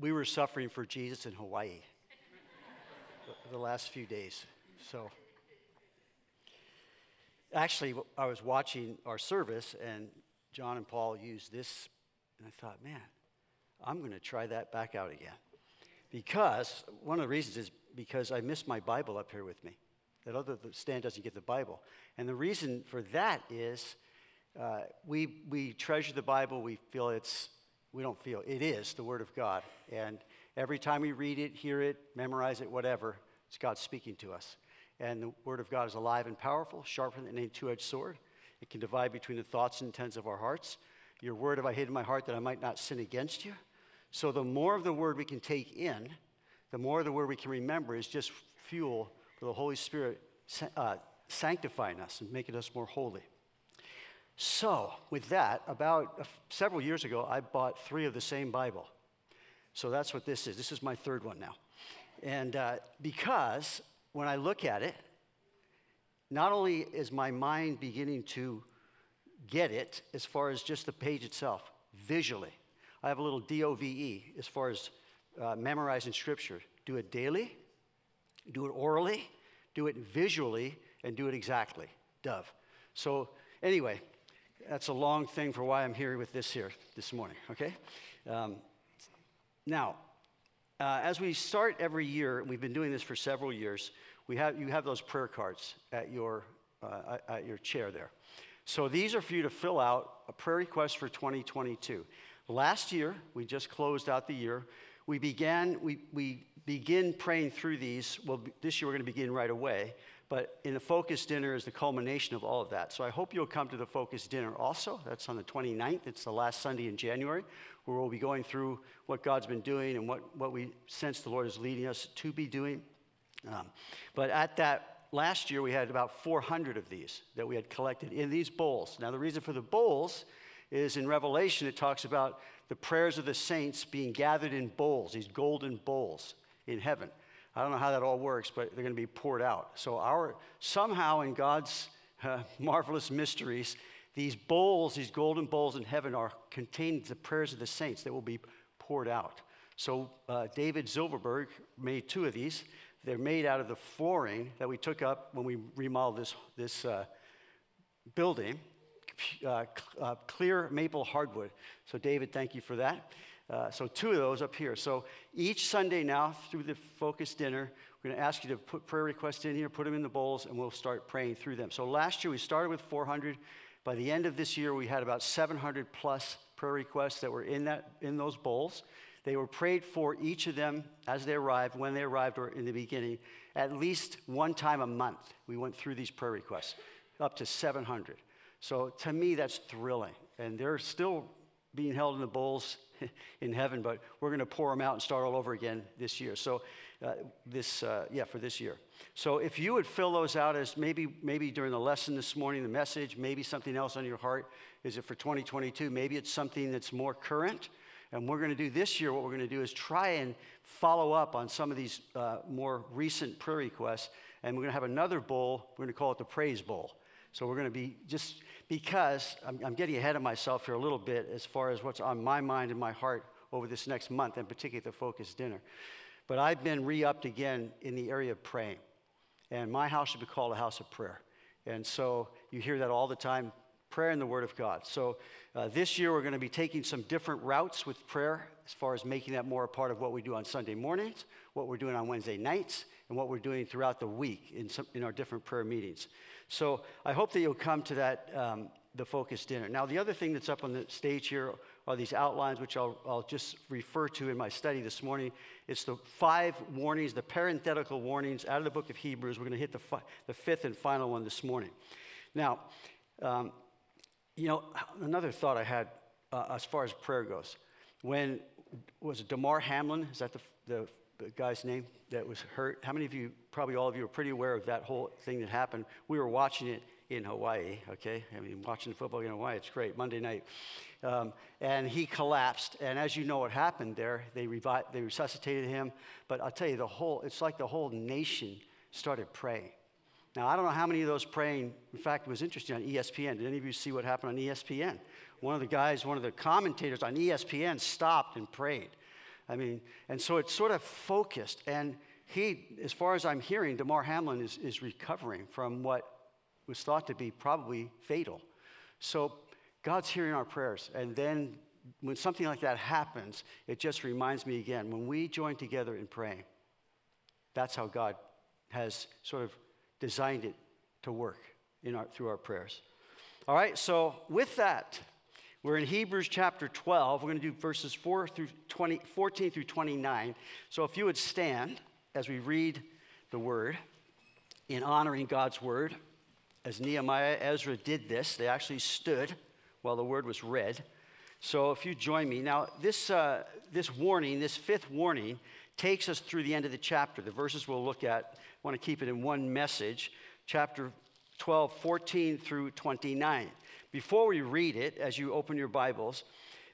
we were suffering for Jesus in Hawaii the, last few days. So, actually, I was watching our service, and John and Paul used this, and I thought, man, I'm going to try that back out again. Because one of the reasons is because I missed my Bible up here with me. That other stand doesn't get the Bible. And the reason for that is uh, we, we treasure the Bible. We feel it's, we don't feel, it is the Word of God. And every time we read it, hear it, memorize it, whatever, it's God speaking to us. And the Word of God is alive and powerful, sharper than any two edged sword. It can divide between the thoughts and intents of our hearts. Your word have I hid in my heart that I might not sin against you. So the more of the word we can take in, the more of the word we can remember is just fuel for the Holy Spirit uh, sanctifying us and making us more holy. So, with that, about several years ago, I bought three of the same Bible. So that's what this is. This is my third one now. And uh, because when I look at it, not only is my mind beginning to get it as far as just the page itself, visually, I have a little DOVE as far as uh, memorizing scripture. Do it daily, do it orally, do it visually, and do it exactly. Dove. So, anyway, that's a long thing for why I'm here with this here this morning, okay? Um, now, uh, as we start every year, we've been doing this for several years, we have, you have those prayer cards at your, uh, at your chair there. So these are for you to fill out a prayer request for 2022. Last year, we just closed out the year. We began, we, we begin praying through these. Well, this year we're going to begin right away. But in the focus dinner is the culmination of all of that. So I hope you'll come to the focus dinner also. That's on the 29th. It's the last Sunday in January, where we'll be going through what God's been doing and what, what we sense the Lord is leading us to be doing. Um, but at that last year, we had about 400 of these that we had collected in these bowls. Now, the reason for the bowls is in Revelation, it talks about the prayers of the saints being gathered in bowls, these golden bowls in heaven. I don't know how that all works, but they're going to be poured out. So, our, somehow in God's uh, marvelous mysteries, these bowls, these golden bowls in heaven, are contained the prayers of the saints that will be poured out. So, uh, David Zilverberg made two of these. They're made out of the flooring that we took up when we remodeled this, this uh, building uh, uh, clear maple hardwood. So, David, thank you for that. Uh, so, two of those up here. So, each Sunday now through the focus dinner, we're going to ask you to put prayer requests in here, put them in the bowls, and we'll start praying through them. So, last year we started with 400. By the end of this year, we had about 700 plus prayer requests that were in, that, in those bowls. They were prayed for each of them as they arrived, when they arrived, or in the beginning. At least one time a month, we went through these prayer requests, up to 700. So to me, that's thrilling. And they're still being held in the bowls in heaven, but we're going to pour them out and start all over again this year. So, uh, this, uh, yeah, for this year. So, if you would fill those out as maybe, maybe during the lesson this morning, the message, maybe something else on your heart, is it for 2022? Maybe it's something that's more current. And we're going to do this year, what we're going to do is try and follow up on some of these uh, more recent prayer requests. And we're going to have another bowl. We're going to call it the Praise Bowl. So we're going to be just because I'm, I'm, getting ahead of myself here a little bit as far as what's on my mind and my heart over this next month, and particularly the focus dinner. But I've been re upped again in the area of praying. And my house should be called a house of prayer. And so you hear that all the time prayer and the Word of God. So uh, this year we're going to be taking some different routes with prayer as far as making that more a part of what we do on Sunday mornings, what we're doing on Wednesday nights, and what we're doing throughout the week in, some, in our different prayer meetings. So I hope that you'll come to that, um, the focus dinner. Now, the other thing that's up on the stage here are these outlines, which I'll, I'll just refer to in my study this morning. It's the five warnings, the parenthetical warnings out of the book of Hebrews. We're going to hit the, fi- the fifth and final one this morning. Now, um, you know, another thought I had uh, as far as prayer goes. When was it Damar Hamlin? Is that the, the the guy's name that was hurt. How many of you, probably all of you, are pretty aware of that whole thing that happened? We were watching it in Hawaii, okay? I mean, watching football in Hawaii, it's great, Monday night. Um, and he collapsed. And as you know what happened there, they, revi- they resuscitated him. But I'll tell you, the whole, it's like the whole nation started praying. Now, I don't know how many of those praying, in fact, it was interesting on ESPN. Did any of you see what happened on ESPN? one of the guys, one of the commentators on ESPN stopped and prayed. I mean, and so it's sort of focused. And he, as far as I'm hearing, Damar Hamlin is, is recovering from what was thought to be probably fatal. So God's hearing our prayers. And then when something like that happens, it just reminds me again when we join together in praying, that's how God has sort of designed it to work in our, through our prayers. All right, so with that, we're in Hebrews chapter 12. We're going to do verses 4 through 20, 14 through 29. So if you would stand as we read the word in honoring God's word, as Nehemiah, Ezra did this, they actually stood while the word was read. So if you join me. Now, this, uh, this warning, this fifth warning, takes us through the end of the chapter. The verses we'll look at, I want to keep it in one message, chapter 12, 14 through 29. Before we read it, as you open your Bibles,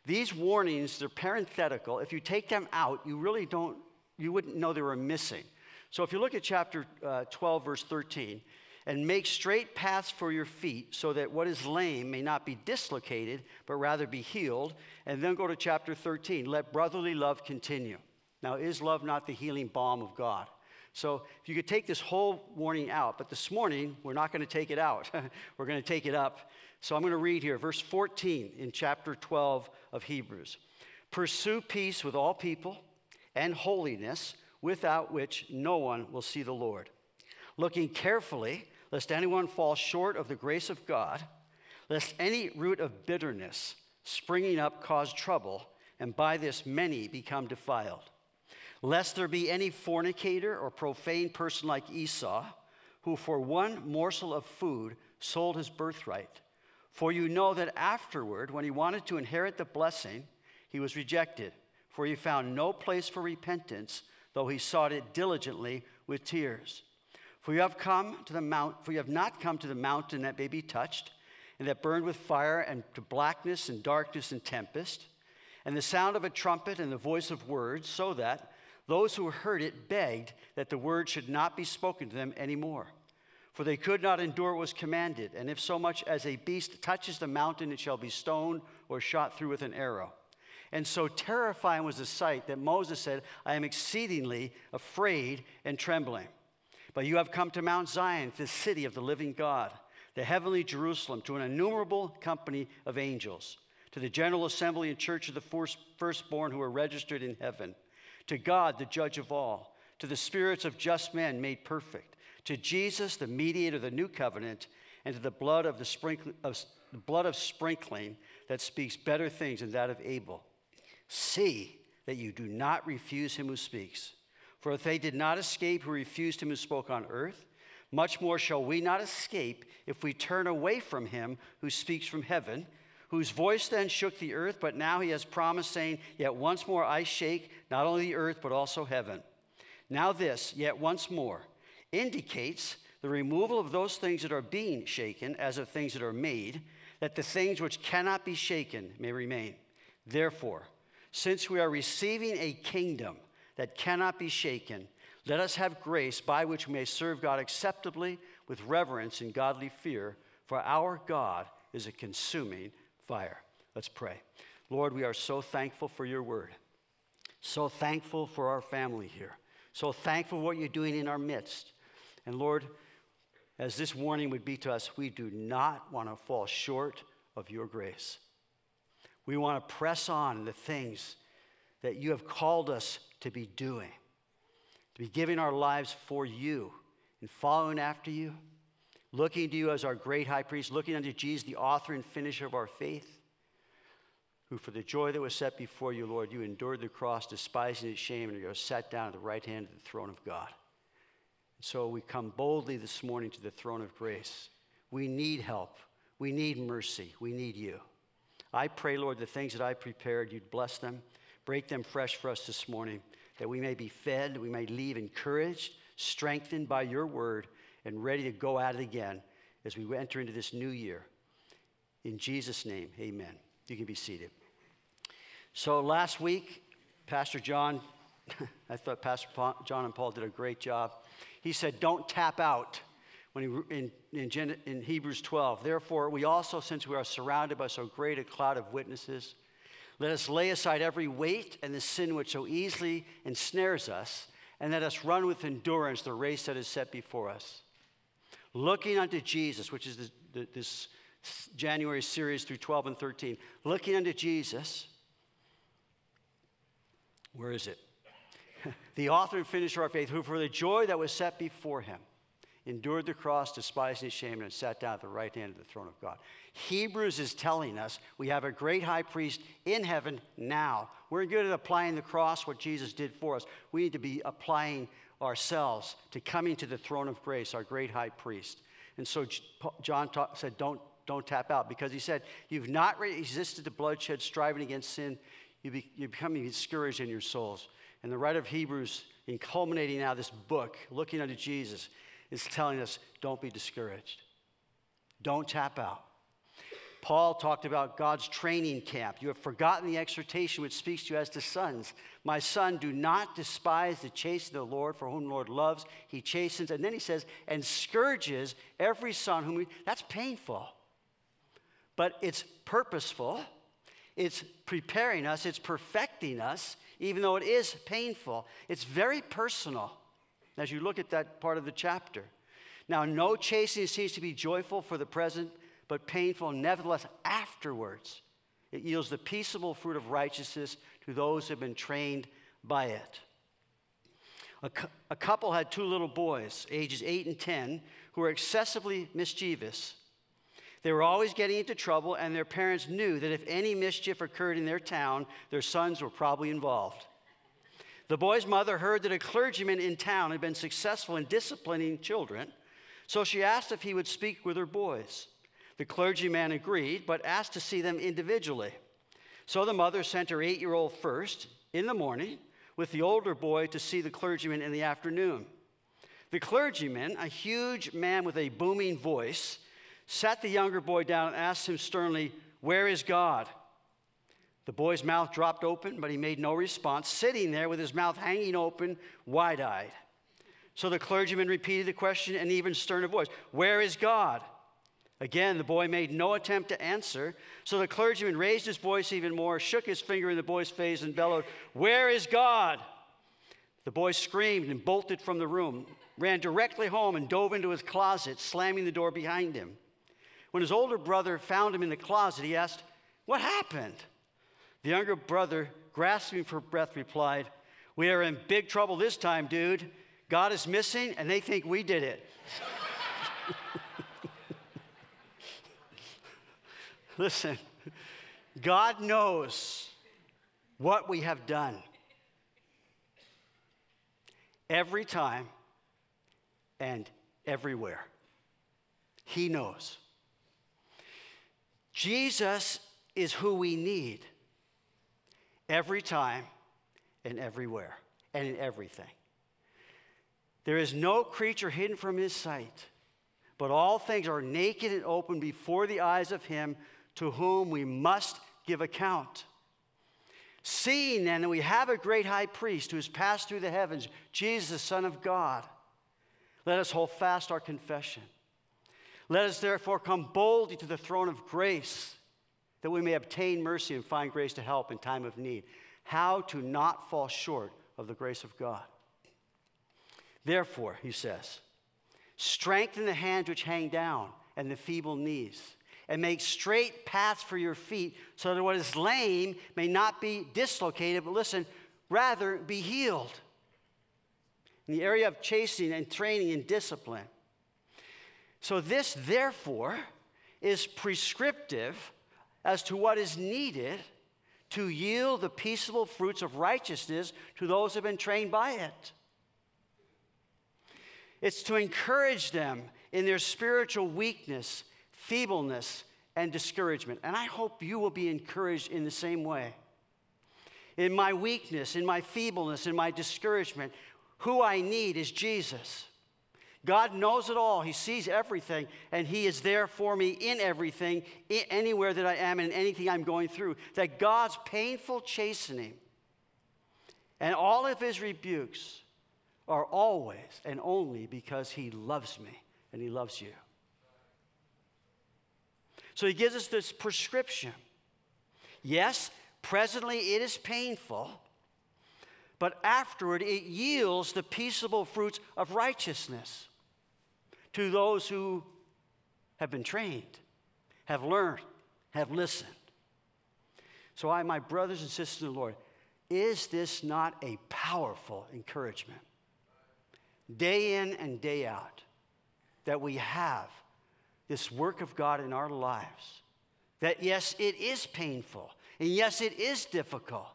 these warnings, they're parenthetical. If you take them out, you really don't, you wouldn't know they were missing. So if you look at chapter uh, 12, verse 13, and make straight paths for your feet so that what is lame may not be dislocated, but rather be healed. And then go to chapter 13, let brotherly love continue. Now, is love not the healing balm of God? So if you could take this whole warning out, but this morning we're not going to take it out. we're going to take it up so I'm going to read here, verse 14 in chapter 12 of Hebrews. Pursue peace with all people and holiness, without which no one will see the Lord. Looking carefully, lest anyone fall short of the grace of God, lest any root of bitterness springing up cause trouble, and by this many become defiled. Lest there be any fornicator or profane person like Esau, who for one morsel of food sold his birthright. For you know that afterward, when he wanted to inherit the blessing, he was rejected, for he found no place for repentance, though he sought it diligently with tears. For you have come to the mount, for you have not come to the mountain that may be touched, and that burned with fire, and to blackness and darkness and tempest, and the sound of a trumpet and the voice of words, so that those who heard it begged that the word should not be spoken to them anymore for they could not endure what was commanded. And if so much as a beast touches the mountain, it shall be stoned or shot through with an arrow. And so terrifying was the sight that Moses said, I am exceedingly afraid and trembling. But you have come to Mount Zion, the city of the living God, the heavenly Jerusalem, to an innumerable company of angels, to the general assembly and church of the firstborn who are registered in heaven, to God, the judge of all, to the spirits of just men made perfect to Jesus, the mediator of the new covenant, and to the blood of the, sprinkling, of, the blood of sprinkling that speaks better things than that of Abel. See that you do not refuse him who speaks. For if they did not escape who refused him who spoke on earth, much more shall we not escape if we turn away from him who speaks from heaven, whose voice then shook the earth, but now he has promised, saying, Yet once more I shake not only the earth, but also heaven. Now this, yet once more indicates the removal of those things that are being shaken as of things that are made, that the things which cannot be shaken may remain. Therefore, since we are receiving a kingdom that cannot be shaken, let us have grace by which we may serve God acceptably with reverence and godly fear, for our God is a consuming fire. Let's pray. Lord, we are so thankful for your word, so thankful for our family here, so thankful for what you're doing in our midst. And Lord, as this warning would be to us, we do not want to fall short of your grace. We want to press on the things that you have called us to be doing, to be giving our lives for you and following after you, looking to you as our great high priest, looking unto Jesus, the author and finisher of our faith, who for the joy that was set before you, Lord, you endured the cross, despising its shame, and you are sat down at the right hand of the throne of God. So we come boldly this morning to the throne of grace. We need help. We need mercy. We need you. I pray, Lord, the things that I prepared, you'd bless them, break them fresh for us this morning, that we may be fed, we may leave encouraged, strengthened by your word, and ready to go at it again as we enter into this new year. In Jesus' name, amen. You can be seated. So last week, Pastor John, I thought Pastor John and Paul did a great job he said, Don't tap out. when he, in, in, in Hebrews 12. Therefore, we also, since we are surrounded by so great a cloud of witnesses, let us lay aside every weight and the sin which so easily ensnares us, and let us run with endurance the race that is set before us. Looking unto Jesus, which is the, the, this January series through 12 and 13. Looking unto Jesus, where is it? The author and finisher of our faith, who for the joy that was set before him endured the cross, despising shame, and sat down at the right hand of the throne of God. Hebrews is telling us we have a great high priest in heaven now. We're good at applying the cross, what Jesus did for us. We need to be applying ourselves to coming to the throne of grace, our great high priest. And so John said, don't, don't tap out because he said, You've not resisted the bloodshed, striving against sin. You be, you're becoming discouraged in your souls. And the writer of Hebrews, in culminating now this book, looking unto Jesus, is telling us don't be discouraged. Don't tap out. Paul talked about God's training camp. You have forgotten the exhortation which speaks to you as to sons. My son, do not despise the chastening of the Lord, for whom the Lord loves, he chastens. And then he says, and scourges every son whom we. That's painful. But it's purposeful it's preparing us, it's perfecting us, even though it is painful. It's very personal as you look at that part of the chapter. Now, no chastening seems to be joyful for the present, but painful. Nevertheless, afterwards, it yields the peaceable fruit of righteousness to those who have been trained by it. A, cu- a couple had two little boys, ages 8 and 10, who were excessively mischievous. They were always getting into trouble, and their parents knew that if any mischief occurred in their town, their sons were probably involved. The boy's mother heard that a clergyman in town had been successful in disciplining children, so she asked if he would speak with her boys. The clergyman agreed, but asked to see them individually. So the mother sent her eight year old first in the morning with the older boy to see the clergyman in the afternoon. The clergyman, a huge man with a booming voice, sat the younger boy down and asked him sternly, Where is God? The boy's mouth dropped open, but he made no response, sitting there with his mouth hanging open, wide eyed. So the clergyman repeated the question in even sterner voice Where is God? Again, the boy made no attempt to answer. So the clergyman raised his voice even more, shook his finger in the boy's face, and bellowed, Where is God? The boy screamed and bolted from the room, ran directly home, and dove into his closet, slamming the door behind him. When his older brother found him in the closet, he asked, What happened? The younger brother, grasping for breath, replied, We are in big trouble this time, dude. God is missing, and they think we did it. Listen, God knows what we have done. Every time and everywhere. He knows. Jesus is who we need every time and everywhere and in everything. There is no creature hidden from his sight, but all things are naked and open before the eyes of him to whom we must give account. Seeing then that we have a great high priest who has passed through the heavens, Jesus, the Son of God, let us hold fast our confession. Let us therefore come boldly to the throne of grace that we may obtain mercy and find grace to help in time of need. How to not fall short of the grace of God. Therefore, he says, strengthen the hands which hang down and the feeble knees, and make straight paths for your feet, so that what is lame may not be dislocated, but listen, rather be healed. In the area of chasing and training and discipline, so, this, therefore, is prescriptive as to what is needed to yield the peaceable fruits of righteousness to those who have been trained by it. It's to encourage them in their spiritual weakness, feebleness, and discouragement. And I hope you will be encouraged in the same way. In my weakness, in my feebleness, in my discouragement, who I need is Jesus. God knows it all. He sees everything, and He is there for me in everything, anywhere that I am, and anything I'm going through. That God's painful chastening and all of His rebukes are always and only because He loves me and He loves you. So He gives us this prescription. Yes, presently it is painful, but afterward it yields the peaceable fruits of righteousness to those who have been trained, have learned, have listened. So, I, my brothers and sisters in the Lord, is this not a powerful encouragement? Day in and day out, that we have this work of God in our lives. That yes, it is painful, and yes, it is difficult,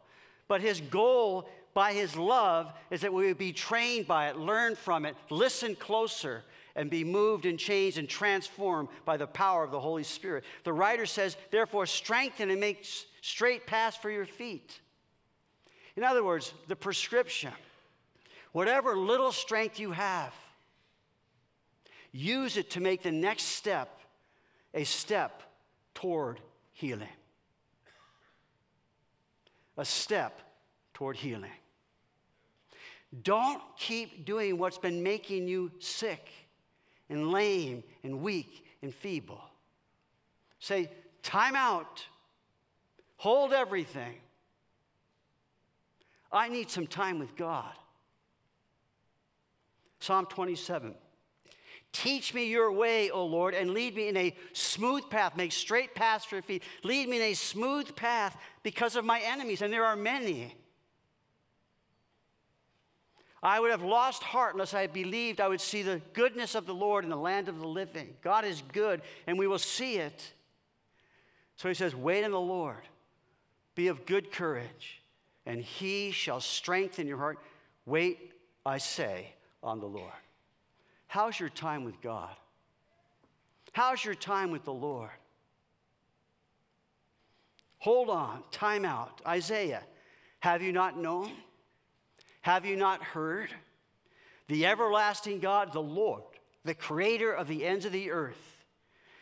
but His goal by His love is that we would be trained by it, learn from it, listen closer, and be moved and changed and transformed by the power of the Holy Spirit. The writer says, therefore, strengthen and make straight paths for your feet. In other words, the prescription whatever little strength you have, use it to make the next step a step toward healing. A step toward healing. Don't keep doing what's been making you sick and lame and weak and feeble. Say, time out. Hold everything. I need some time with God. Psalm 27. Teach me your way, O Lord, and lead me in a smooth path. Make straight paths for your feet. Lead me in a smooth path because of my enemies, and there are many. I would have lost heart unless I believed I would see the goodness of the Lord in the land of the living. God is good, and we will see it. So he says, Wait in the Lord, be of good courage, and he shall strengthen your heart. Wait, I say, on the Lord. How's your time with God? How's your time with the Lord? Hold on, time out. Isaiah, have you not known? Have you not heard? The everlasting God, the Lord, the creator of the ends of the earth,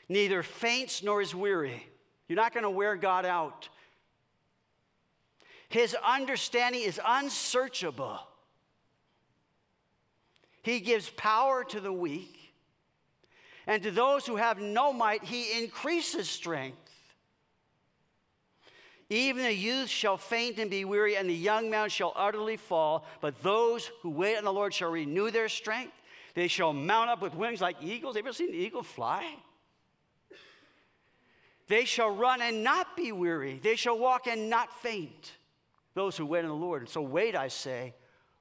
neither faints nor is weary. You're not going to wear God out. His understanding is unsearchable. He gives power to the weak, and to those who have no might, he increases strength. Even the youth shall faint and be weary, and the young man shall utterly fall. But those who wait on the Lord shall renew their strength. They shall mount up with wings like eagles. Have you ever seen an eagle fly? They shall run and not be weary. They shall walk and not faint. Those who wait on the Lord. And so wait, I say,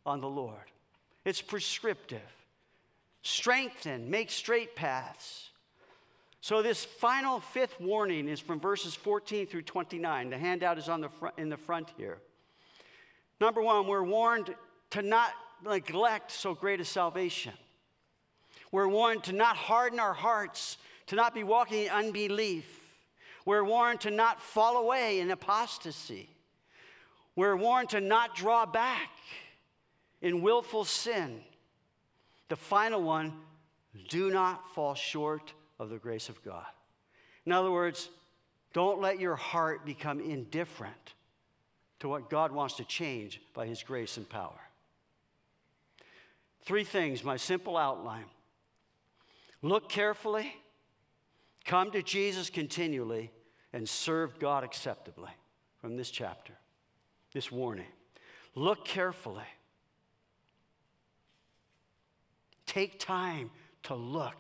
on the Lord. It's prescriptive. Strengthen, make straight paths. So, this final fifth warning is from verses 14 through 29. The handout is on the front, in the front here. Number one, we're warned to not neglect so great a salvation. We're warned to not harden our hearts, to not be walking in unbelief. We're warned to not fall away in apostasy. We're warned to not draw back in willful sin. The final one, do not fall short of the grace of God. In other words, don't let your heart become indifferent to what God wants to change by His grace and power. Three things, my simple outline. Look carefully, come to Jesus continually, and serve God acceptably from this chapter, this warning. Look carefully. Take time to look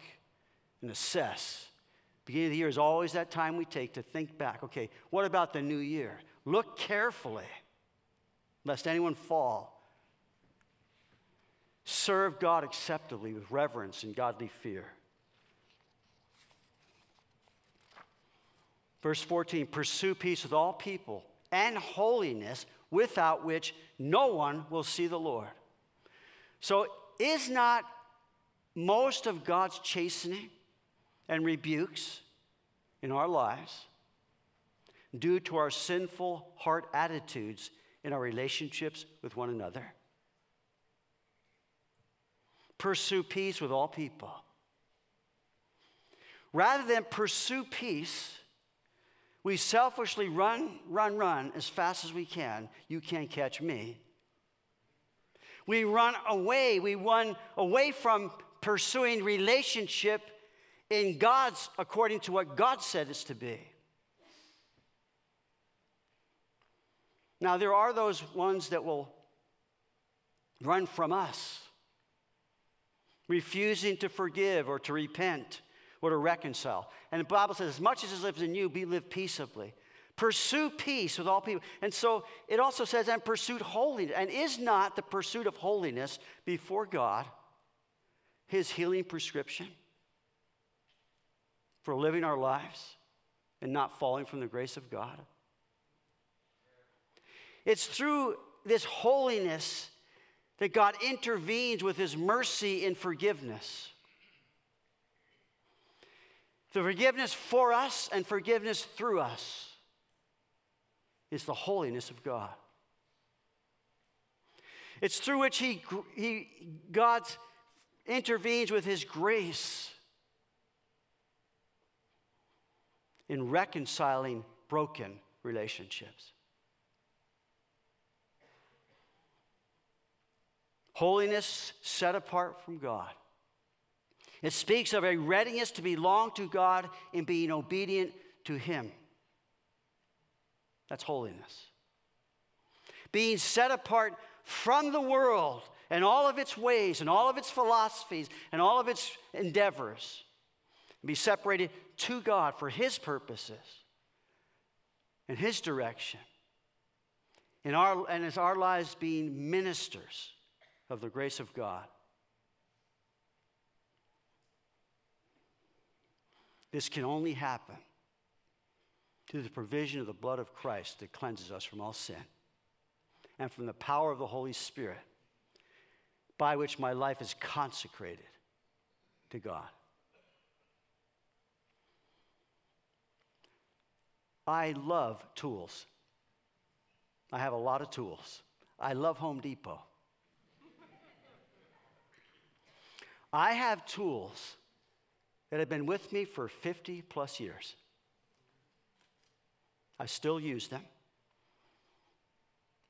and assess. Beginning of the year is always that time we take to think back. Okay, what about the new year? Look carefully, lest anyone fall. Serve God acceptably with reverence and godly fear. Verse 14 pursue peace with all people and holiness, without which no one will see the Lord. So, is not most of God's chastening and rebukes in our lives due to our sinful heart attitudes in our relationships with one another. Pursue peace with all people. Rather than pursue peace, we selfishly run, run, run as fast as we can. You can't catch me. We run away. We run away from pursuing relationship in God's according to what God said it's to be. Now, there are those ones that will run from us, refusing to forgive or to repent or to reconcile. And the Bible says, as much as it lives in you, be live peaceably. Pursue peace with all people. And so it also says, and pursue holiness. And is not the pursuit of holiness before God his healing prescription for living our lives and not falling from the grace of God? It's through this holiness that God intervenes with his mercy and forgiveness. The forgiveness for us and forgiveness through us is the holiness of God. It's through which he, he, God intervenes with His grace in reconciling broken relationships. Holiness set apart from God. It speaks of a readiness to belong to God in being obedient to Him. That's holiness. Being set apart from the world and all of its ways and all of its philosophies and all of its endeavors. Be separated to God for His purposes and His direction. In our, and as our lives being ministers of the grace of God. This can only happen through the provision of the blood of Christ that cleanses us from all sin and from the power of the Holy Spirit by which my life is consecrated to God. I love tools. I have a lot of tools. I love Home Depot. I have tools that have been with me for 50 plus years. I still use them.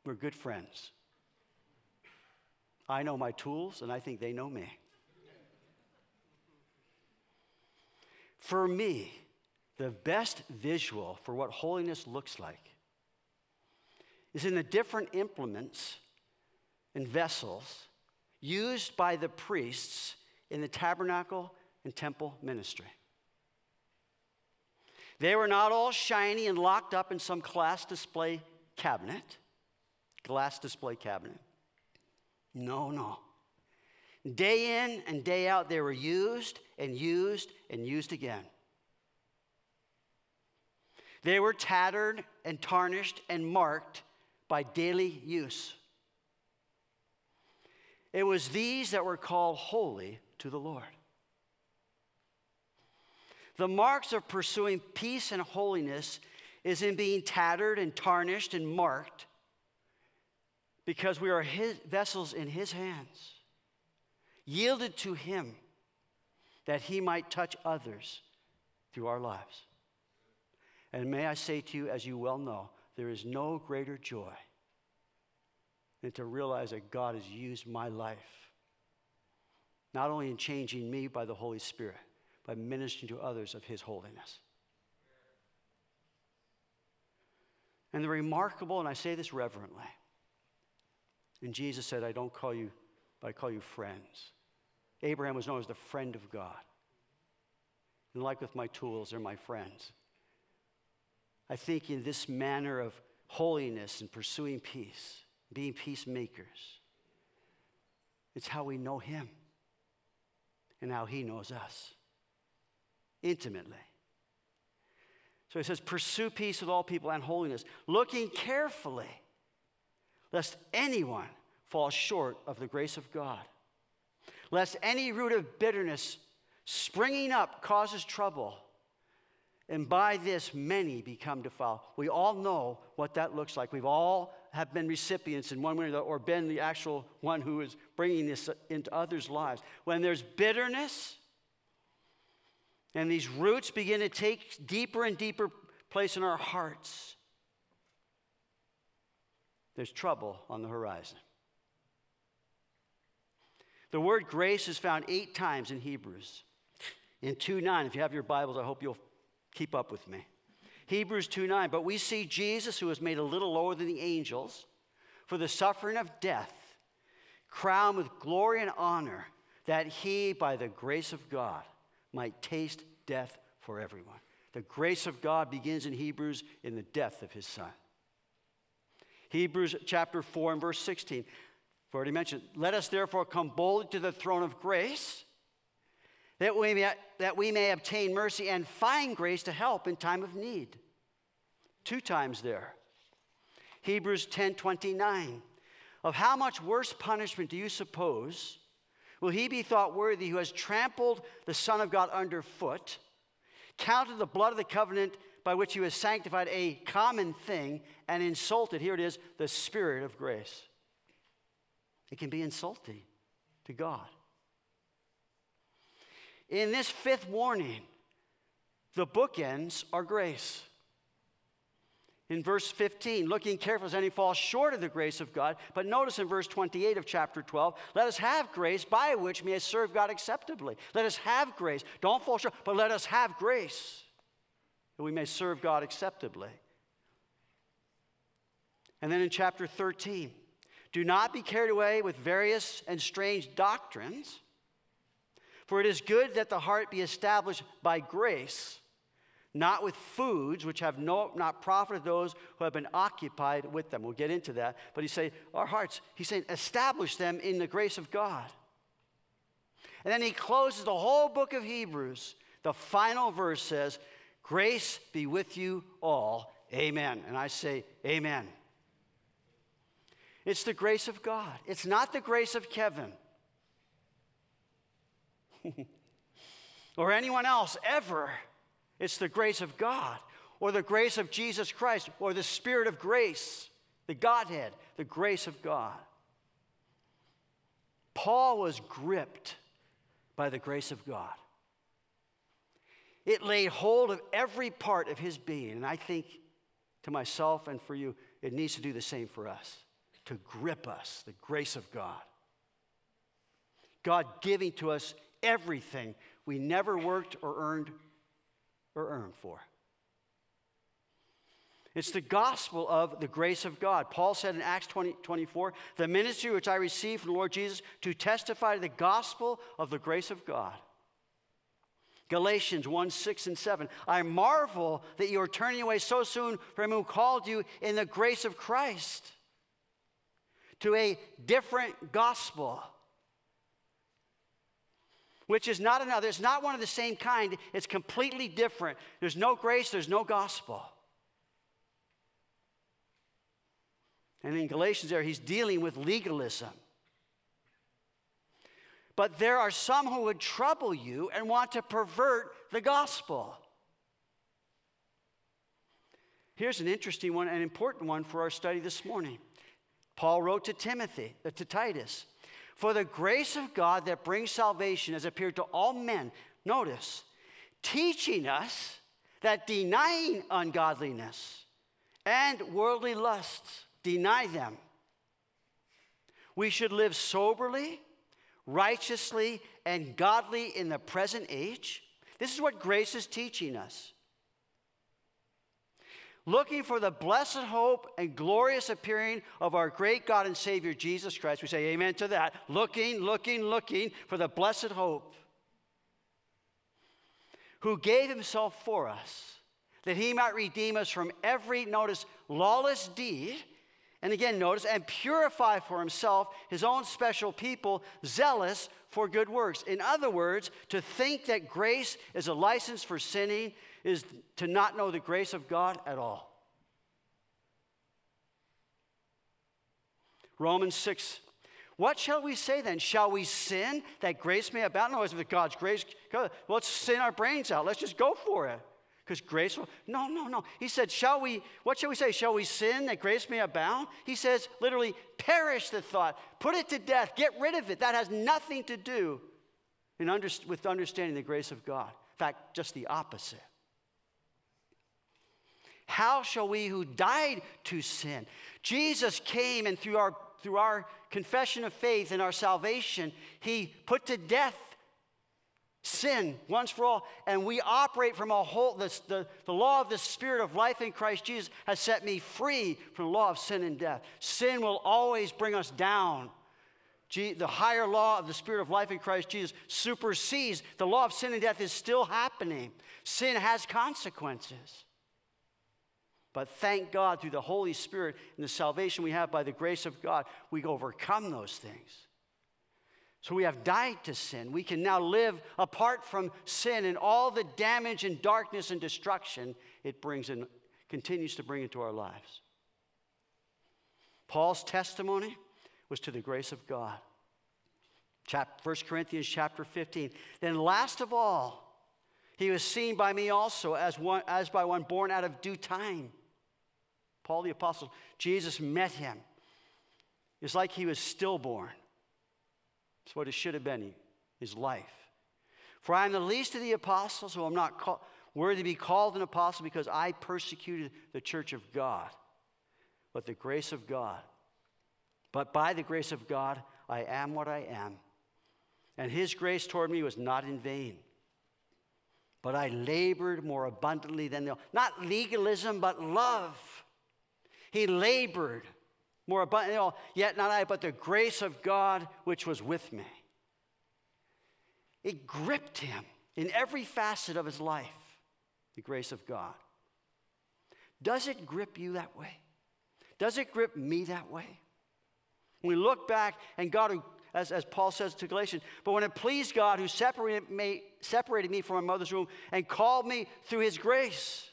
We're good friends. I know my tools, and I think they know me. For me, the best visual for what holiness looks like is in the different implements and vessels used by the priests in the tabernacle and temple ministry. They were not all shiny and locked up in some glass display cabinet, glass display cabinet. No, no. Day in and day out, they were used and used and used again. They were tattered and tarnished and marked by daily use. It was these that were called holy to the Lord. The marks of pursuing peace and holiness is in being tattered and tarnished and marked because we are his vessels in his hands, yielded to him that he might touch others through our lives. And may I say to you, as you well know, there is no greater joy than to realize that God has used my life, not only in changing me by the Holy Spirit, but ministering to others of his holiness. And the remarkable, and I say this reverently, and Jesus said, I don't call you, but I call you friends. Abraham was known as the friend of God. And like with my tools, they're my friends. I think in this manner of holiness and pursuing peace, being peacemakers, it's how we know Him and how He knows us intimately. So he says, Pursue peace with all people and holiness, looking carefully lest anyone fall short of the grace of God, lest any root of bitterness springing up causes trouble. And by this, many become defiled. We all know what that looks like. We've all have been recipients in one way or or been the actual one who is bringing this into others' lives. When there's bitterness, and these roots begin to take deeper and deeper place in our hearts, there's trouble on the horizon. The word grace is found eight times in Hebrews. In 2 9, if you have your Bibles, I hope you'll keep up with me. Hebrews 2 9, but we see Jesus, who was made a little lower than the angels, for the suffering of death, crowned with glory and honor, that he, by the grace of God, might taste death for everyone. The grace of God begins in Hebrews in the death of his son. Hebrews chapter 4 and verse 16. I've already mentioned, let us therefore come boldly to the throne of grace that we, may, that we may obtain mercy and find grace to help in time of need. Two times there. Hebrews 10 29. Of how much worse punishment do you suppose will he be thought worthy who has trampled the Son of God underfoot, counted the blood of the covenant by which he was sanctified a common thing, and insulted, here it is, the Spirit of grace? It can be insulting to God. In this fifth warning, the bookends are grace. In verse 15, looking carefully as any falls short of the grace of God. But notice in verse 28 of chapter 12, let us have grace by which we may serve God acceptably. Let us have grace. Don't fall short, but let us have grace that we may serve God acceptably. And then in chapter 13, do not be carried away with various and strange doctrines for it is good that the heart be established by grace, not with foods which have no, not profited those who have been occupied with them. We'll get into that. But he saying, our hearts, he's saying, establish them in the grace of God. And then he closes the whole book of Hebrews. The final verse says, Grace be with you all. Amen. And I say, Amen. It's the grace of God. It's not the grace of Kevin. or anyone else ever. It's the grace of God or the grace of Jesus Christ or the Spirit of grace, the Godhead, the grace of God. Paul was gripped by the grace of God. It laid hold of every part of his being. And I think to myself and for you, it needs to do the same for us to grip us, the grace of God. God giving to us everything we never worked or earned or earned for. It's the gospel of the grace of God. Paul said in Acts 20, 24, the ministry which I received from the Lord Jesus to testify to the gospel of the grace of God. Galatians 1 6 and 7. I marvel that you are turning away so soon from who called you in the grace of Christ to a different gospel which is not another. It's not one of the same kind. It's completely different. There's no grace, there's no gospel. And in Galatians, there, he's dealing with legalism. But there are some who would trouble you and want to pervert the gospel. Here's an interesting one, an important one for our study this morning. Paul wrote to Timothy, uh, to Titus, for the grace of God that brings salvation has appeared to all men. Notice, teaching us that denying ungodliness and worldly lusts, deny them. We should live soberly, righteously, and godly in the present age. This is what grace is teaching us looking for the blessed hope and glorious appearing of our great God and Savior Jesus Christ. We say amen to that. Looking, looking, looking for the blessed hope. Who gave himself for us that he might redeem us from every, notice, lawless deed. And again, notice, and purify for himself his own special people, zealous for good works. In other words, to think that grace is a license for sinning is to not know the grace of God at all. Romans 6. What shall we say then? Shall we sin that grace may abound? No, with God's grace, let's sin our brains out. Let's just go for it. Because grace will. No, no, no. He said, Shall we, what shall we say? Shall we sin that grace may abound? He says, literally, perish the thought, put it to death, get rid of it. That has nothing to do in under, with understanding the grace of God. In fact, just the opposite. How shall we who died to sin? Jesus came and through, our, through our confession of faith and our salvation, He put to death sin once for all, and we operate from a whole, the, the, the law of the Spirit of life in Christ Jesus has set me free from the law of sin and death. Sin will always bring us down. the higher law of the Spirit of life in Christ Jesus supersedes. The law of sin and death is still happening. Sin has consequences. But thank God through the Holy Spirit and the salvation we have by the grace of God, we overcome those things. So we have died to sin. We can now live apart from sin and all the damage and darkness and destruction it brings and continues to bring into our lives. Paul's testimony was to the grace of God. Chap- 1 Corinthians chapter 15. Then, last of all, he was seen by me also as, one, as by one born out of due time. Paul the Apostle, Jesus met him. It's like he was stillborn. It's what it should have been his life. For I am the least of the apostles, so I'm not call, worthy to be called an apostle because I persecuted the church of God. But the grace of God, but by the grace of God, I am what I am. And his grace toward me was not in vain. But I labored more abundantly than they Not legalism, but love. He labored more abundantly, yet not I, but the grace of God which was with me. It gripped him in every facet of his life, the grace of God. Does it grip you that way? Does it grip me that way? When we look back and God, who, as, as Paul says to Galatians, but when it pleased God who separated me, separated me from my mother's womb and called me through his grace,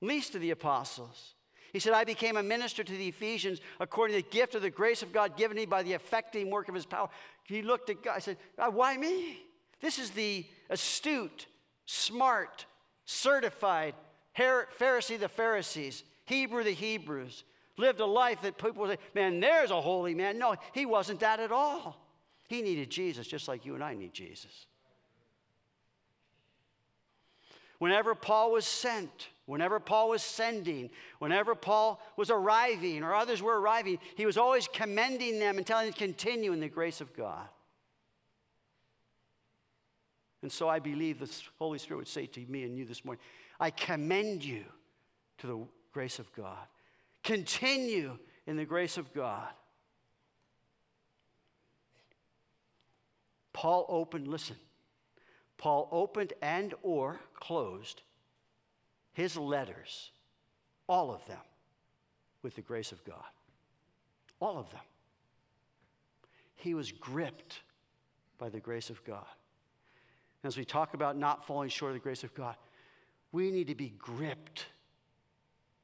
least of the apostles, he said, I became a minister to the Ephesians according to the gift of the grace of God given me by the effecting work of his power. He looked at God and said, ah, Why me? This is the astute, smart, certified Pharisee the Pharisees, Hebrew the Hebrews, lived a life that people would say, Man, there's a holy man. No, he wasn't that at all. He needed Jesus just like you and I need Jesus. Whenever Paul was sent, Whenever Paul was sending, whenever Paul was arriving or others were arriving, he was always commending them and telling them to continue in the grace of God. And so I believe the Holy Spirit would say to me and you this morning I commend you to the grace of God. Continue in the grace of God. Paul opened, listen, Paul opened and or closed his letters, all of them, with the grace of God. All of them. He was gripped by the grace of God. As we talk about not falling short of the grace of God, we need to be gripped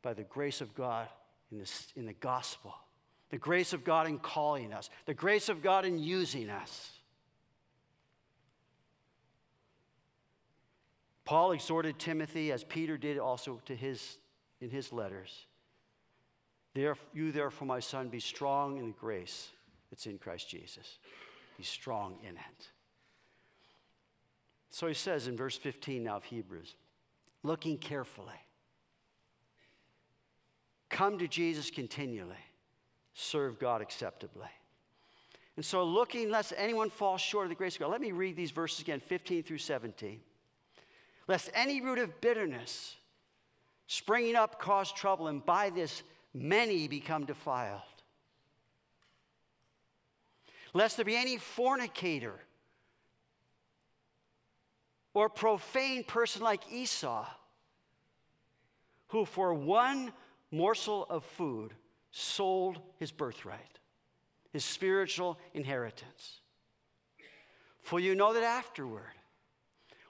by the grace of God in, this, in the gospel, the grace of God in calling us, the grace of God in using us. Paul exhorted Timothy, as Peter did also to his, in his letters. There, you, therefore, my son, be strong in the grace that's in Christ Jesus. Be strong in it. So he says in verse 15 now of Hebrews, looking carefully, come to Jesus continually, serve God acceptably. And so, looking, lest anyone fall short of the grace of God, let me read these verses again 15 through 17 lest any root of bitterness springing up cause trouble, and by this many become defiled. Lest there be any fornicator or profane person like Esau, who for one morsel of food sold his birthright, his spiritual inheritance. For you know that afterward,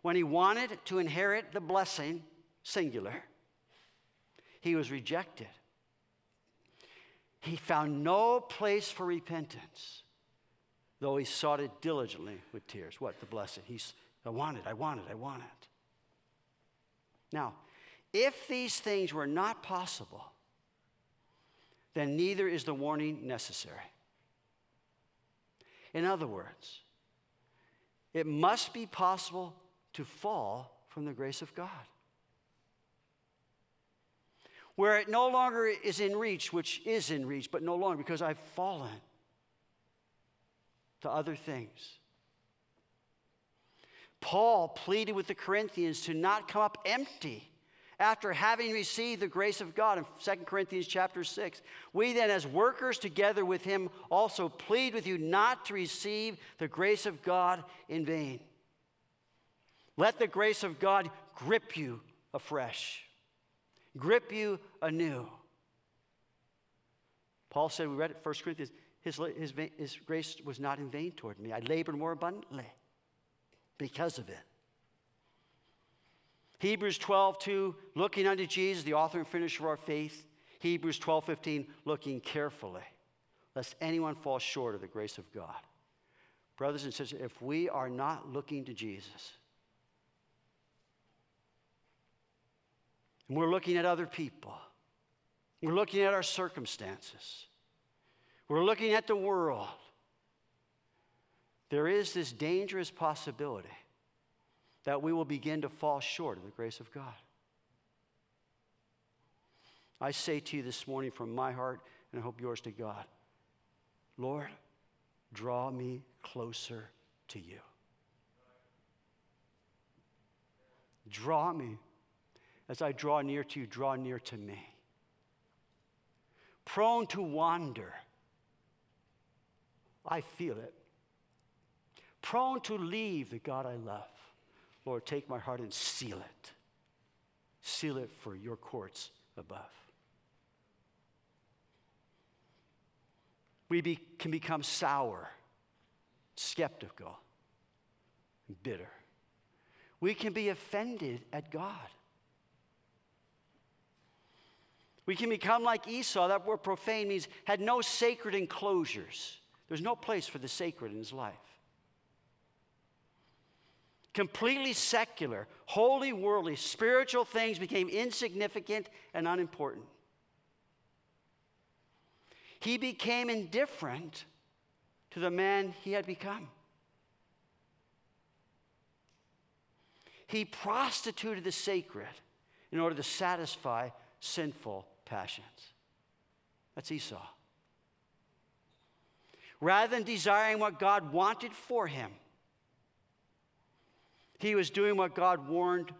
when he wanted to inherit the blessing, singular, he was rejected. He found no place for repentance, though he sought it diligently with tears. What? The blessing. He's, I want it, I want it, I want it. Now, if these things were not possible, then neither is the warning necessary. In other words, it must be possible to fall from the grace of God. where it no longer is in reach, which is in reach, but no longer because I've fallen to other things. Paul pleaded with the Corinthians to not come up empty after having received the grace of God in 2 Corinthians chapter 6. We then, as workers together with him, also plead with you not to receive the grace of God in vain. Let the grace of God grip you afresh, grip you anew. Paul said, we read it 1 Corinthians, his, his, his grace was not in vain toward me. I labored more abundantly because of it. Hebrews 12, 2, looking unto Jesus, the author and finisher of our faith. Hebrews 12, 15, looking carefully, lest anyone fall short of the grace of God. Brothers and sisters, if we are not looking to Jesus, and we're looking at other people, we're looking at our circumstances, we're looking at the world, there is this dangerous possibility that we will begin to fall short of the grace of God. I say to you this morning from my heart, and I hope yours to God Lord, draw me closer to you. Draw me. As I draw near to you, draw near to me. Prone to wander, I feel it prone to leave the God I love. Lord, take my heart and seal it. Seal it for your courts above. We be, can become sour, skeptical, bitter. We can be offended at God. We can become like Esau. That word profane means had no sacred enclosures. There's no place for the sacred in his life completely secular, holy, worldly, spiritual things became insignificant and unimportant. He became indifferent to the man he had become. He prostituted the sacred in order to satisfy sinful passions. That's Esau. Rather than desiring what God wanted for him, he was doing what God warned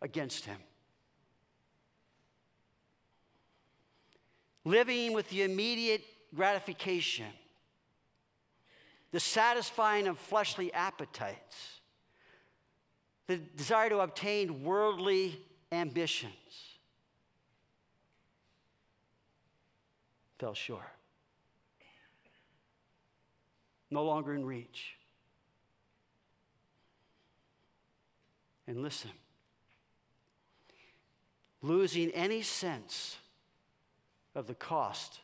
against him. Living with the immediate gratification, the satisfying of fleshly appetites, the desire to obtain worldly ambitions. Fell short. No longer in reach. And listen, losing any sense of the cost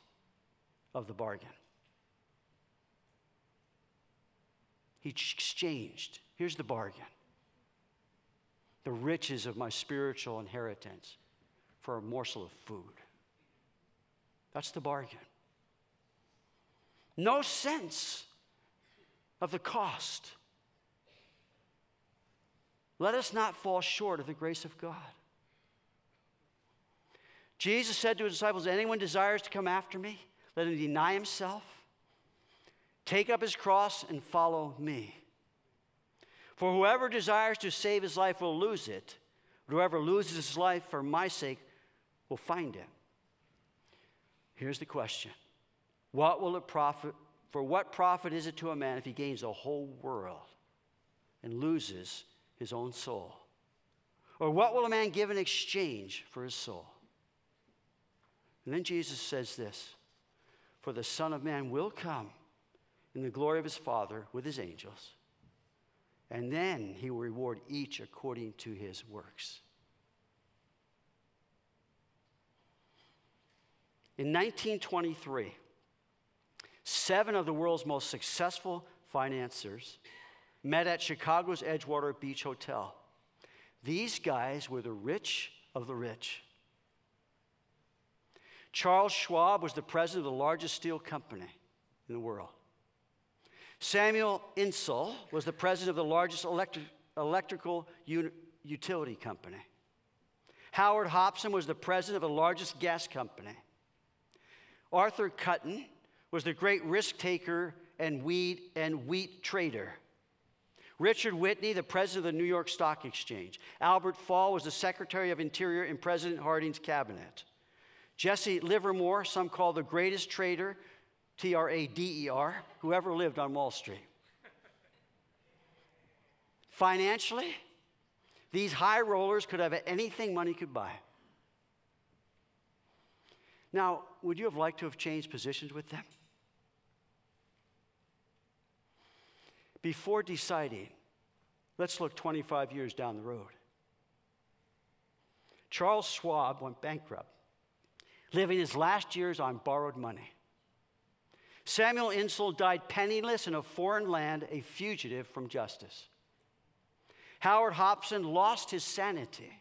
of the bargain. He exchanged, here's the bargain the riches of my spiritual inheritance for a morsel of food. That's the bargain. No sense of the cost. Let us not fall short of the grace of God. Jesus said to his disciples, Anyone desires to come after me, let him deny himself, take up his cross, and follow me. For whoever desires to save his life will lose it, but whoever loses his life for my sake will find it. Here's the question What will it profit? For what profit is it to a man if he gains the whole world and loses his own soul? Or what will a man give in exchange for his soul? And then Jesus says this For the Son of Man will come in the glory of his Father with his angels, and then he will reward each according to his works. In 1923, seven of the world's most successful financiers met at Chicago's Edgewater Beach Hotel. These guys were the rich of the rich. Charles Schwab was the president of the largest steel company in the world. Samuel Insull was the president of the largest electric, electrical utility company. Howard Hopson was the president of the largest gas company. Arthur Cutten was the great risk taker and wheat and wheat trader. Richard Whitney, the president of the New York Stock Exchange. Albert Fall was the Secretary of Interior in President Harding's cabinet. Jesse Livermore, some call the greatest trader, T R A D E R, who ever lived on Wall Street. Financially, these high rollers could have anything money could buy. Now, would you have liked to have changed positions with them? Before deciding, let's look 25 years down the road. Charles Schwab went bankrupt, living his last years on borrowed money. Samuel Insull died penniless in a foreign land, a fugitive from justice. Howard Hopson lost his sanity.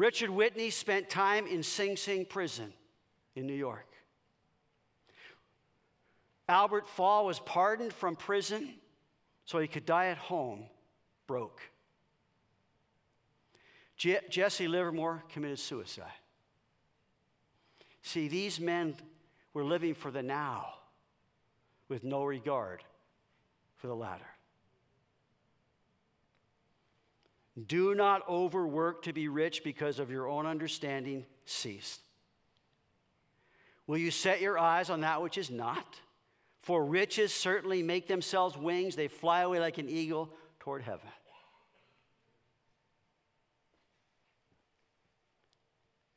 Richard Whitney spent time in Sing Sing prison in New York. Albert Fall was pardoned from prison so he could die at home broke. Je- Jesse Livermore committed suicide. See, these men were living for the now with no regard for the latter. Do not overwork to be rich because of your own understanding ceased. Will you set your eyes on that which is not? For riches certainly make themselves wings, they fly away like an eagle toward heaven.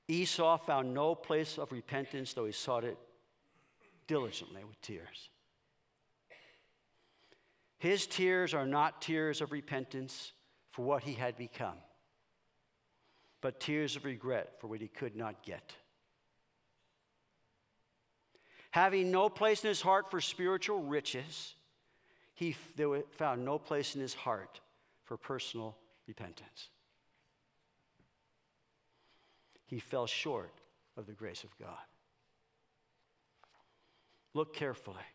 Esau found no place of repentance, though he sought it diligently with tears. His tears are not tears of repentance for what he had become, but tears of regret for what he could not get having no place in his heart for spiritual riches, he found no place in his heart for personal repentance. He fell short of the grace of God. Look carefully.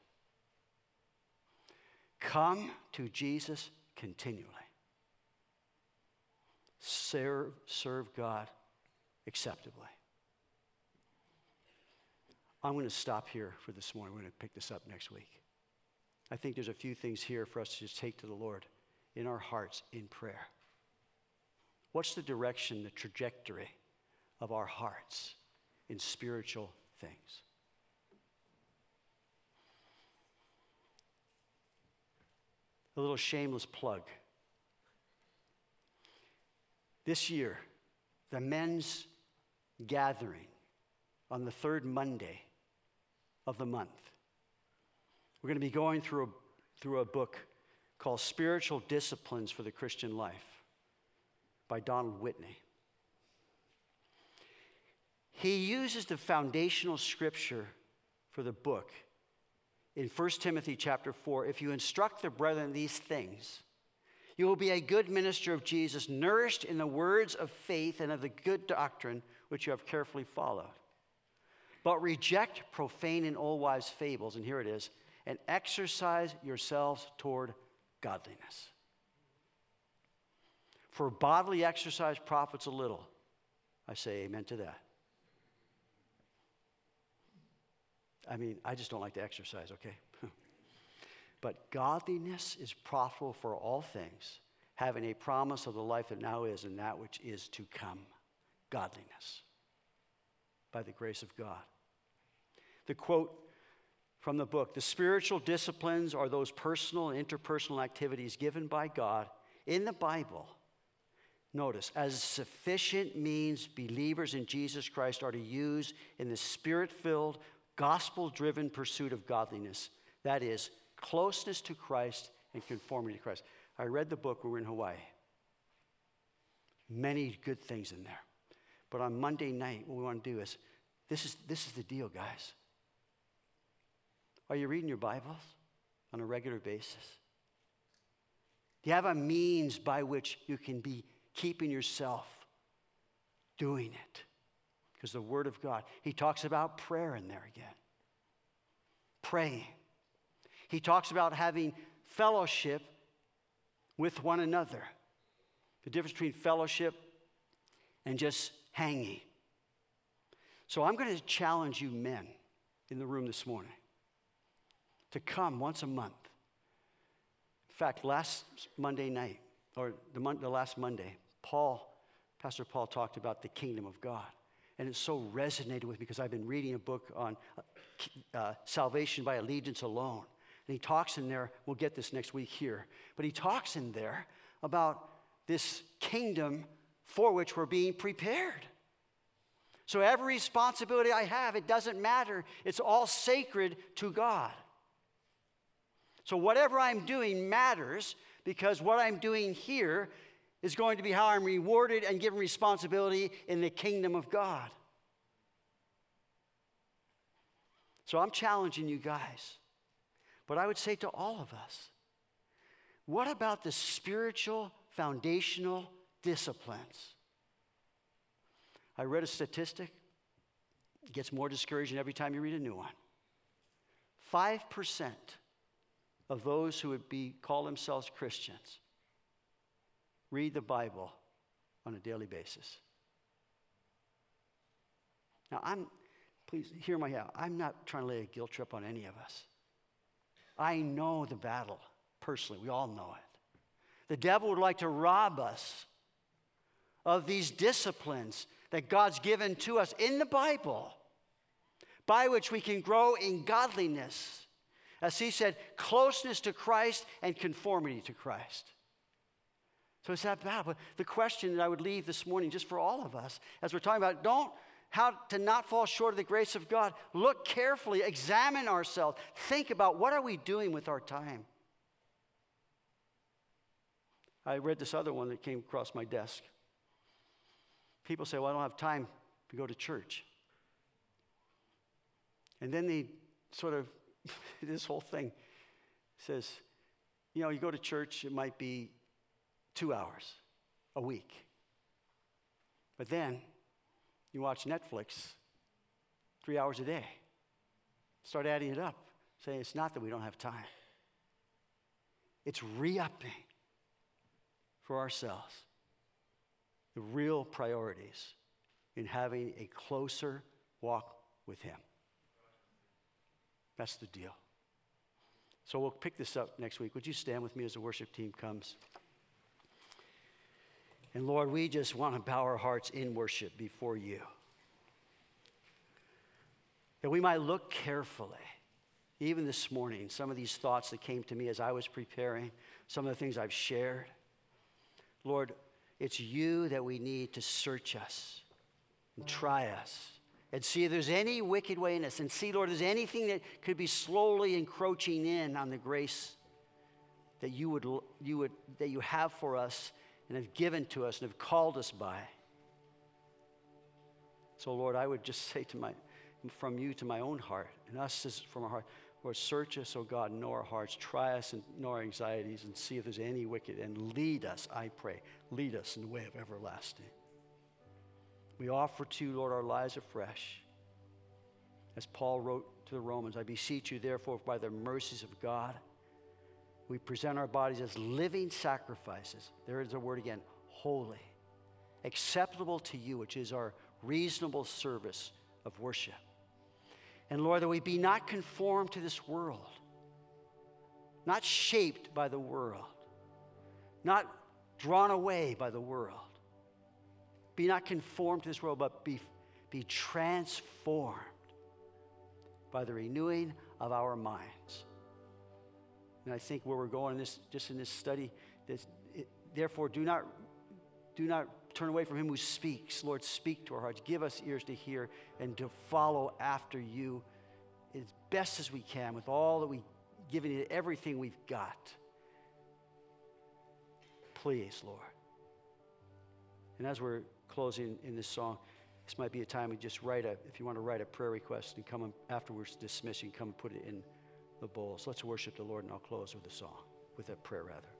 Come to Jesus continually. Serve, serve God acceptably. I'm going to stop here for this morning. We're going to pick this up next week. I think there's a few things here for us to just take to the Lord in our hearts in prayer. What's the direction, the trajectory of our hearts in spiritual things? A little shameless plug. This year, the men's gathering on the third Monday of the month. We're going to be going through a, through a book called Spiritual Disciplines for the Christian Life by Donald Whitney. He uses the foundational scripture for the book in 1 Timothy chapter 4. If you instruct the brethren these things, you will be a good minister of Jesus, nourished in the words of faith and of the good doctrine which you have carefully followed. But reject profane and old wives' fables, and here it is, and exercise yourselves toward godliness. For bodily exercise profits a little. I say amen to that. I mean, I just don't like to exercise, okay? But godliness is profitable for all things, having a promise of the life that now is and that which is to come. Godliness by the grace of God. The quote from the book the spiritual disciplines are those personal and interpersonal activities given by God in the Bible. Notice, as sufficient means believers in Jesus Christ are to use in the spirit filled, gospel driven pursuit of godliness. That is, closeness to Christ and conformity to Christ. I read the book when we were in Hawaii. Many good things in there. But on Monday night, what we want to do is this is, this is the deal, guys. Are you reading your Bibles on a regular basis? Do you have a means by which you can be keeping yourself doing it? Because the Word of God, He talks about prayer in there again. Praying. He talks about having fellowship with one another. The difference between fellowship and just hanging. So I'm going to challenge you, men, in the room this morning to come once a month. In fact, last Monday night, or the, mon- the last Monday, Paul, Pastor Paul talked about the kingdom of God. And it so resonated with me because I've been reading a book on uh, uh, salvation by allegiance alone. And he talks in there, we'll get this next week here, but he talks in there about this kingdom for which we're being prepared. So every responsibility I have, it doesn't matter. It's all sacred to God. So whatever I'm doing matters because what I'm doing here is going to be how I'm rewarded and given responsibility in the kingdom of God. So I'm challenging you guys. But I would say to all of us what about the spiritual foundational disciplines? I read a statistic. It gets more discouraging every time you read a new one. 5% of those who would be call themselves Christians read the Bible on a daily basis. Now, I'm, please hear my. I'm not trying to lay a guilt trip on any of us. I know the battle personally, we all know it. The devil would like to rob us of these disciplines that God's given to us in the Bible by which we can grow in godliness. As he said, closeness to Christ and conformity to Christ. So it's that battle. But the question that I would leave this morning, just for all of us, as we're talking about, don't how to not fall short of the grace of God. Look carefully, examine ourselves, think about what are we doing with our time. I read this other one that came across my desk. People say, Well, I don't have time to go to church. And then they sort of, this whole thing says, you know, you go to church, it might be two hours a week. But then you watch Netflix three hours a day. Start adding it up, saying it's not that we don't have time, it's re upping for ourselves the real priorities in having a closer walk with Him. That's the deal. So we'll pick this up next week. Would you stand with me as the worship team comes? And Lord, we just want to bow our hearts in worship before you. That we might look carefully, even this morning, some of these thoughts that came to me as I was preparing, some of the things I've shared. Lord, it's you that we need to search us and try us and see if there's any wicked way in us. And see, Lord, if there's anything that could be slowly encroaching in on the grace that you would, you would that you have for us and have given to us and have called us by. So, Lord, I would just say to my, from you to my own heart, and us as from our heart, Lord, search us, O God, know our hearts, try us and know our anxieties, and see if there's any wicked, and lead us, I pray. Lead us in the way of everlasting. We offer to you, Lord, our lives afresh. As Paul wrote to the Romans, I beseech you, therefore, by the mercies of God, we present our bodies as living sacrifices. There is a word again holy, acceptable to you, which is our reasonable service of worship. And Lord, that we be not conformed to this world, not shaped by the world, not drawn away by the world. Be not conformed to this world, but be, be transformed by the renewing of our minds. And I think where we're going in this, just in this study, this, it, therefore, do not, do not turn away from him who speaks. Lord, speak to our hearts. Give us ears to hear and to follow after you as best as we can with all that we given you everything we've got. Please, Lord. And as we're closing in this song, this might be a time we just write a, if you want to write a prayer request and come afterwards dismiss, you come and put it in the bowls. Let's worship the Lord, and I'll close with a song, with a prayer rather.